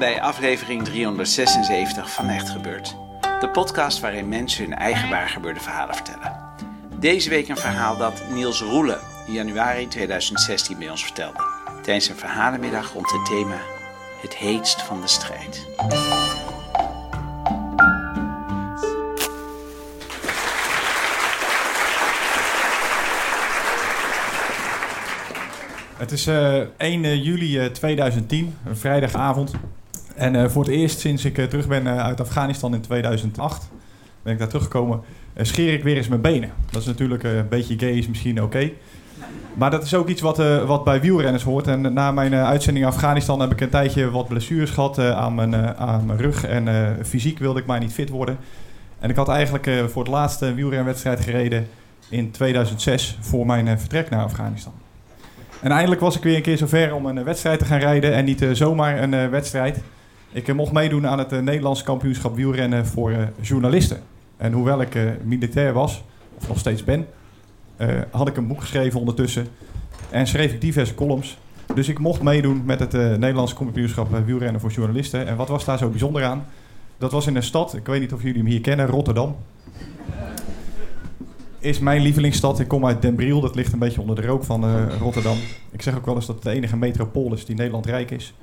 Bij aflevering 376 van Echt Gebeurd. De podcast waarin mensen hun eigen waargebeurde verhalen vertellen. Deze week een verhaal dat Niels Roelen in januari 2016 bij ons vertelde. Tijdens een verhalenmiddag rond het thema Het heetst van de strijd. Het is eh 1 juli eh, 2010, een vrijdagavond. En eh, voor het eerst sinds ik eh, terug ben eh, uit Afghanistan in 2008, ben ik daar teruggekomen, scheer ik weer eens mijn benen. Dat is natuurlijk een beetje gay, is misschien oké. Maar dat is ook iets wat, wat bij wielrenners hoort. En na mijn uitzending in Afghanistan heb ik een tijdje wat blessures gehad eh, aan, mijn, aan mijn rug. En fysiek wilde ik maar niet fit worden. En ik had eigenlijk voor het laatste wielrenwedstrijd gereden in 2006 voor mijn vertrek naar Afghanistan. En eindelijk was ik weer een keer zover om een wedstrijd te gaan rijden. En niet zomaar een wedstrijd. Ik mocht meedoen aan het eh, Nederlandse kampioenschap wielrennen voor eh, journalisten. En hoewel ik eh, militair was, of nog steeds ben, had ik een boek geschreven ondertussen. En schreef ik diverse columns. Dus ik mocht meedoen met het Nederlandse kampioenschap wielrennen voor journalisten. En wat was daar zo bijzonder aan? Dat was in een stad, ik weet niet of jullie hem hier kennen, Rotterdam. Is mijn lievelingsstad. Ik kom uit Den Briel, dat ligt een beetje onder de rook van Rotterdam. Ik zeg ook wel eens dat het de enige metropool is die Nederland rijk is.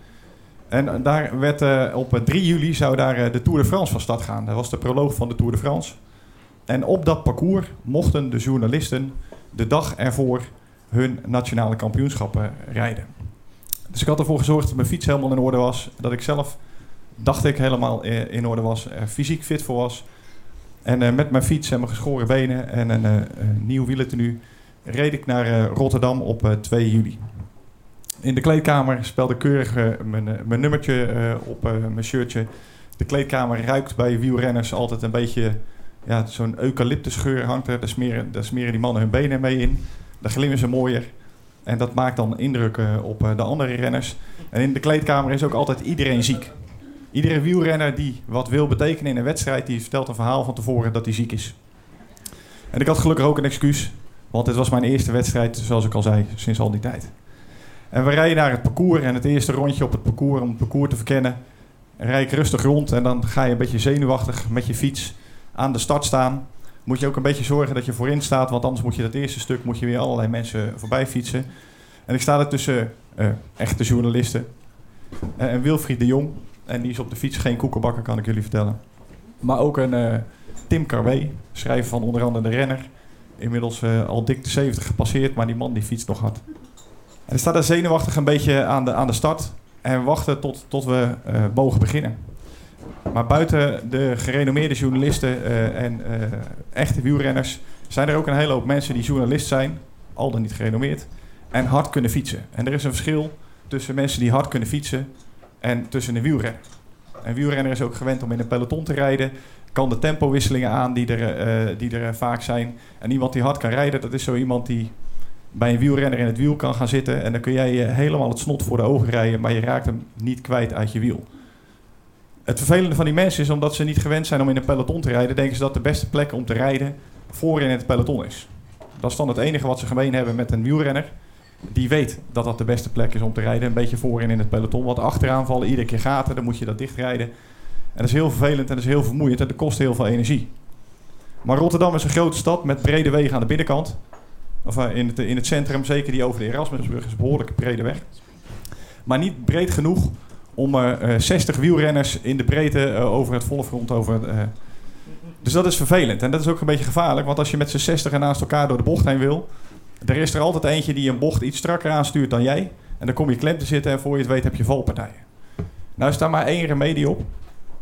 En eh, daar werd eh, op eh, 3 juli zou daar eh, de Tour de France van start gaan. Dat was de proloog van de Tour de France. En op dat parcours mochten de journalisten de dag ervoor hun nationale kampioenschappen rijden. Dus ik had ervoor gezorgd dat mijn fiets helemaal in orde was. Dat ik zelf, dacht ik, helemaal eh, in orde was. Er fysiek fit voor was. En eh, met mijn fiets en mijn geschoren benen en een, eh, nieuw wielertenu reed ik naar eh, Rotterdam op eh, 2 juli. In de kleedkamer speelde ik keurig mijn, eh, mijn nummertje eh, op eh, mijn shirtje. De kleedkamer ruikt bij wielrenners altijd een beetje... Ja, zo'n eucalyptusgeur hangt er. Daar smeren, smeren die mannen hun benen mee in. Daar glimmen ze mooier. En dat maakt dan indruk op de andere renners. En in de kleedkamer is ook altijd iedereen ziek. Iedere wielrenner die wat wil betekenen in een wedstrijd... die vertelt een verhaal van tevoren dat hij ziek is. En ik had gelukkig ook een excuus. Want dit was mijn eerste wedstrijd, zoals ik al zei, sinds al die tijd. En we rijden naar het parcours en het eerste rondje op het parcours om het parcours te verkennen. Rijd ik rustig rond en dan ga je een beetje zenuwachtig met je fiets aan de start staan. Moet je ook een beetje zorgen dat je voorin staat, want anders moet je dat eerste stuk moet je weer allerlei mensen voorbij fietsen. En ik sta er tussen eh, echte journalisten Eh, en Wilfried de Jong. En die is op de fiets geen koekenbakker, kan ik jullie vertellen. Maar ook een eh, Tim Carwé, schrijver van onder andere De Renner. Inmiddels al dik de 70 gepasseerd, maar die man die fietst nog hard. En ik sta daar zenuwachtig een beetje aan de, aan de start. En we wachten tot, tot we eh, mogen beginnen. Maar buiten de gerenommeerde journalisten eh, en eh, echte wielrenners... zijn er ook een hele hoop mensen die journalist zijn... al dan niet gerenommeerd... en hard kunnen fietsen. En er is een verschil tussen mensen die hard kunnen fietsen... en tussen een wielrenner. Een wielrenner is ook gewend om in een peloton te rijden... kan de tempowisselingen aan die er, die er vaak zijn. En iemand die hard kan rijden, dat is zo iemand die bij een wielrenner in het wiel kan gaan zitten. En dan kun jij je helemaal het snot voor de ogen rijden, maar je raakt hem niet kwijt uit je wiel. Het vervelende van die mensen is omdat ze niet gewend zijn om in een peloton te rijden, denken ze dat de beste plek om te rijden voor in het peloton is. Dat is dan het enige wat ze gemeen hebben met een wielrenner. Die weet dat dat de beste plek is om te rijden, een beetje voorin in het peloton. Want achteraan vallen iedere keer gaten, dan moet je dat dichtrijden. En dat is heel vervelend en dat is heel vermoeiend en dat kost heel veel energie. Maar Rotterdam is een grote stad met brede wegen aan de binnenkant. Of eh, in het, in het centrum, zeker die over de Erasmusbrug, is behoorlijk brede weg. Maar niet breed genoeg om eh, eh, 60 wielrenners in de breedte eh, over het volle front over. eh. Dus dat is vervelend. En dat is ook een beetje gevaarlijk, want als je met z'n 60 en naast elkaar door de bocht heen wil, er is er altijd eentje die een bocht iets strakker aanstuurt dan jij. En dan kom je klem te zitten en voor je het weet heb je valpartijen. Nou is daar maar één remedie op.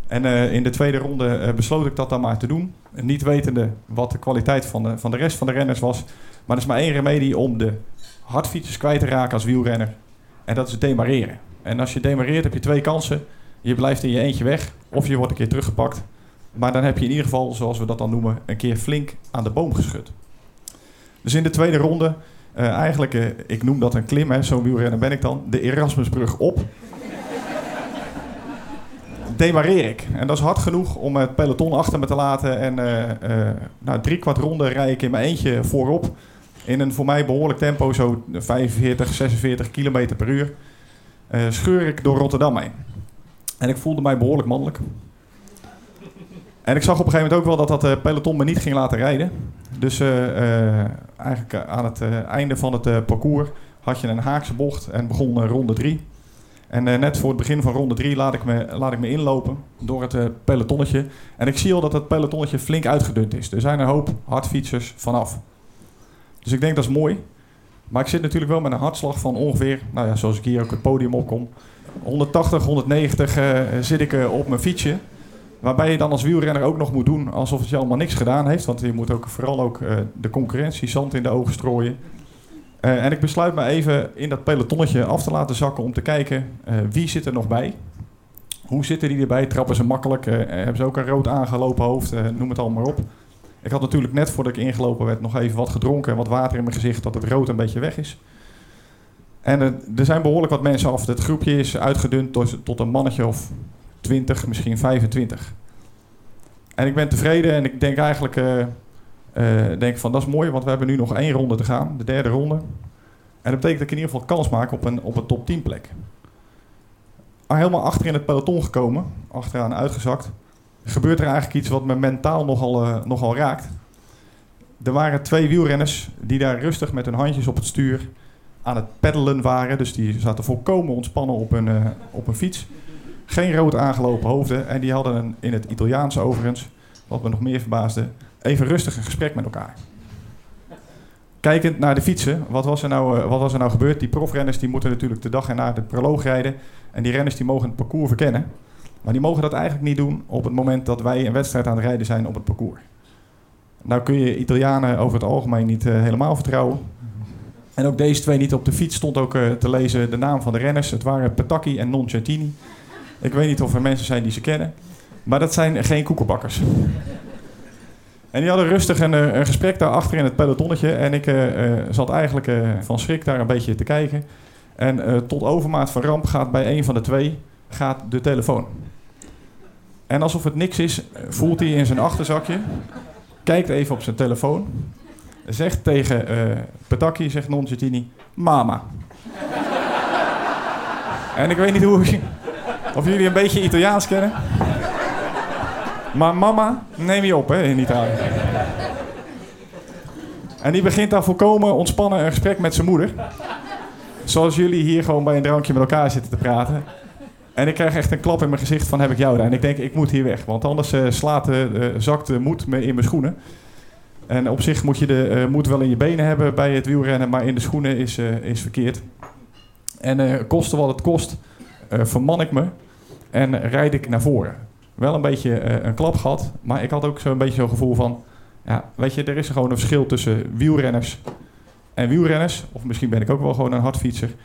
En eh, in de tweede ronde eh, besloot ik dat dan maar te doen. Niet wetende wat de kwaliteit van de, van de rest van de renners was. Maar er is maar één remedie om de hardfietsers kwijt te raken als wielrenner. En dat is demareren. En als je demareert heb je twee kansen. Je blijft in je eentje weg of je wordt een keer teruggepakt. Maar dan heb je in ieder geval, zoals we dat dan noemen, een keer flink aan de boom geschud. Dus in de tweede ronde, uh, eigenlijk, ik noem dat een klim, zo'n wielrenner ben ik dan, de Erasmusbrug op. Demareer ik. En dat is hard genoeg om het peloton achter me te laten. En uh, nou, drie kwart ronde rijd ik in mijn eentje voorop. In een voor mij behoorlijk tempo, zo 45, 46 kilometer per uur. scheur ik door Rotterdam heen. En ik voelde mij behoorlijk mannelijk. En ik zag op een gegeven moment ook wel dat dat peloton me niet ging laten rijden. Dus eigenlijk aan het einde van het parcours had je een haakse bocht en begon ronde 3. En net voor het begin van ronde 3 laat ik me, laat ik me inlopen door het pelotonnetje. En ik zie al dat het pelotonnetje flink uitgedund is. Er zijn een hoop hardfietsers vanaf. Dus ik denk dat is mooi. Maar ik zit natuurlijk wel met een hartslag van ongeveer, nou ja, zoals ik hier ook het podium opkom. 180, 190 zit ik op mijn fietsje. Waarbij je dan als wielrenner ook nog moet doen alsof het je allemaal niks gedaan heeft. Want je moet ook vooral ook de concurrentie zand in de ogen strooien. Uh, en ik besluit me even in dat pelotonnetje af te laten zakken om te kijken uh, wie zit er nog bij. Hoe zitten die erbij? Trappen ze makkelijk? hebben ze ook een rood aangelopen hoofd? noem het allemaal op. Ik had natuurlijk net voordat ik ingelopen werd nog even wat gedronken en wat water in mijn gezicht dat het rood een beetje weg is. En er zijn behoorlijk wat mensen af. Het groepje is uitgedund tot, een mannetje of 20, misschien 25. En ik ben tevreden en ik denk eigenlijk denk van dat is mooi, want we hebben nu nog één ronde te gaan, de derde ronde. En dat betekent dat ik in ieder geval kans maak op een, op een top 10 plek. Maar helemaal achter in het peloton gekomen, achteraan uitgezakt, gebeurt er eigenlijk iets wat me mentaal nogal, uh, nogal raakt. Er waren twee wielrenners die daar rustig met hun handjes op het stuur aan het peddelen waren. Dus die zaten volkomen ontspannen op een, op een fiets. Geen rood aangelopen hoofden. En die hadden een, in het Italiaans overigens, wat me nog meer verbaasde, even rustig een gesprek met elkaar. Kijkend naar de fietsen, wat was er nou, uh, wat was er nou gebeurd? Die profrenners die moeten natuurlijk de dag erna de proloog rijden. En die renners die mogen het parcours verkennen. Maar die mogen dat eigenlijk niet doen op het moment dat wij een wedstrijd aan het rijden zijn op het parcours. Nou kun je Italianen over het algemeen niet uh, helemaal vertrouwen. En ook deze twee niet op de fiets stond ook uh, te lezen de naam van de renners. Het waren Petacchi en Noncentini. Ik weet niet of er mensen zijn die ze kennen. Maar dat zijn geen koekenbakkers. En die hadden rustig een, eh, een gesprek daar achter in het pelotonnetje. En ik uh, uh, zat eigenlijk van schrik daar een beetje te kijken. En tot overmaat van ramp gaat bij een van de twee gaat de telefoon. En alsof het niks is, voelt hij in zijn achterzakje. Kijkt even op zijn telefoon. Zegt tegen Petacchi, zegt Noncetini, mama. en ik weet niet hoe, of jullie een beetje Italiaans kennen. Maar mama, neem je op hè, in Italië. En die begint daar volkomen ontspannen een gesprek met zijn moeder. Zoals jullie hier gewoon bij een drankje met elkaar zitten te praten. En ik krijg echt een klap in mijn gezicht van heb ik jou daar. En ik denk, ik moet hier weg. Want anders uh, slaat de, uh, zakt de moed me in mijn schoenen. En op zich moet je de uh, moed wel in je benen hebben bij het wielrennen. Maar in de schoenen is, is verkeerd. En koste wat het kost, verman ik me en rijd ik naar voren. Wel een beetje uh, een klap gehad, maar ik had ook zo'n beetje zo'n gevoel van... Ja, weet je, er is gewoon een verschil tussen wielrenners en wielrenners. Of misschien ben ik ook wel gewoon een hardfietser.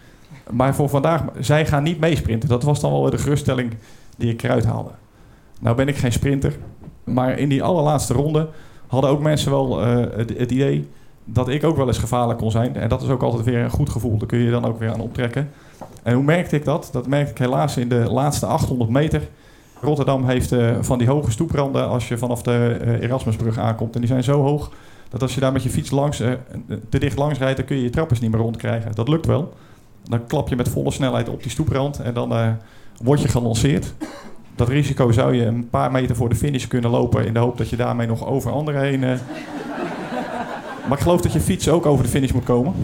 Maar voor vandaag, zij gaan niet meesprinten. Dat was dan wel weer de geruststelling die ik eruit haalde. Nou ben ik geen sprinter, maar in die allerlaatste ronde hadden ook mensen wel uh, het, idee dat ik ook wel eens gevaarlijk kon zijn. En dat is ook altijd weer een goed gevoel. Daar kun je dan ook weer aan optrekken. En hoe merkte ik dat? Dat merkte ik helaas in de laatste 800 meter. Rotterdam heeft uh, van die hoge stoepranden als je vanaf de uh, Erasmusbrug aankomt. En die zijn zo hoog dat als je daar met je fiets langs, uh, te dicht langs rijdt, dan kun je je trappers niet meer rondkrijgen. Dat lukt wel. Dan klap je met volle snelheid op die stoeprand en dan word je gelanceerd. Dat risico zou je een paar meter voor de finish kunnen lopen in de hoop dat je daarmee nog over anderen heen. Maar ik geloof dat je fiets ook over de finish moet komen.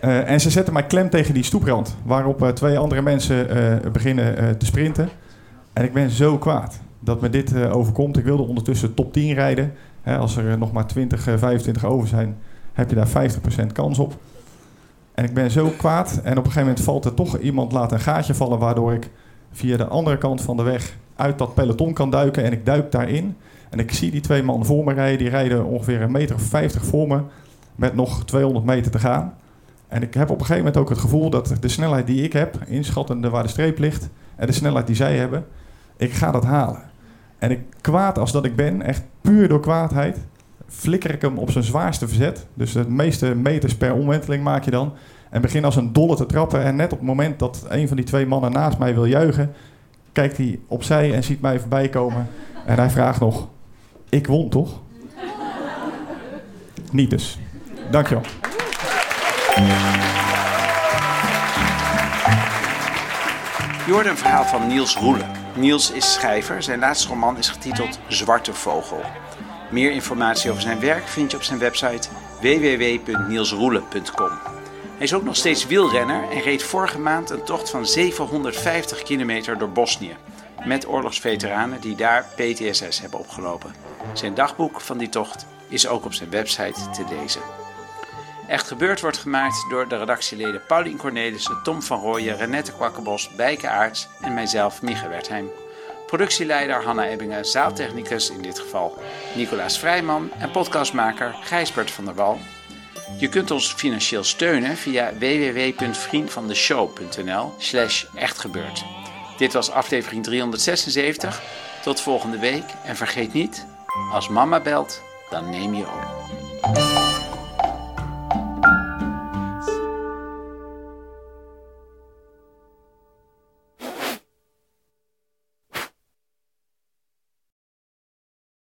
En ze zetten mij klem tegen die stoeprand. Waarop twee andere mensen beginnen te sprinten. En ik ben zo kwaad dat me dit overkomt. Ik wilde ondertussen top 10 rijden. Hè, als er nog maar 20, 25 over zijn, heb je daar 50% kans op. En ik ben zo kwaad. En op een gegeven moment valt er toch iemand laat een gaatje vallen. Waardoor ik via de andere kant van de weg uit dat peloton kan duiken. En ik duik daarin. En ik zie die twee man voor me rijden. Die rijden ongeveer een meter of 50 voor me. Met nog 200 meter te gaan. En ik heb op een gegeven moment ook het gevoel dat de snelheid die ik heb, inschattende waar de streep ligt, en de snelheid die zij hebben, ik ga dat halen. En ik, kwaad als dat ik ben, echt puur door kwaadheid, flikker ik hem op zijn zwaarste verzet. Dus de meeste meters per omwenteling maak je dan. En begin als een dolle te trappen. En net op het moment dat een van die twee mannen naast mij wil juichen, kijkt hij opzij en ziet mij voorbij komen. En hij vraagt nog: Ik won toch? Niet dus. Dankjewel. Je een verhaal van Niels Roelen. Niels is schrijver. Zijn laatste roman is getiteld Zwarte Vogel. Meer informatie over zijn werk vind je op zijn website www.nielsroelen.com. Hij is ook nog steeds wielrenner en reed vorige maand een tocht van 750 kilometer door Bosnië. Met oorlogsveteranen die daar PTSS hebben opgelopen. Zijn dagboek van die tocht is ook op zijn website te lezen. Echt Gebeurd wordt gemaakt door de redactieleden Paulien Cornelissen, Tom van Rooyen, Renette Kwakkenbos, Bijke Aarts en mijzelf, Micha Wertheim. Productieleider Hanna Ebbingen, zaaltechnicus in dit geval Nicolaas Vrijman en podcastmaker Gijsbert van der Wal. Je kunt ons financieel steunen via www.vriendvandeshow.nl slash echtgebeurd. Dit was aflevering 376. Tot volgende week en vergeet niet, als mama belt, dan neem je op.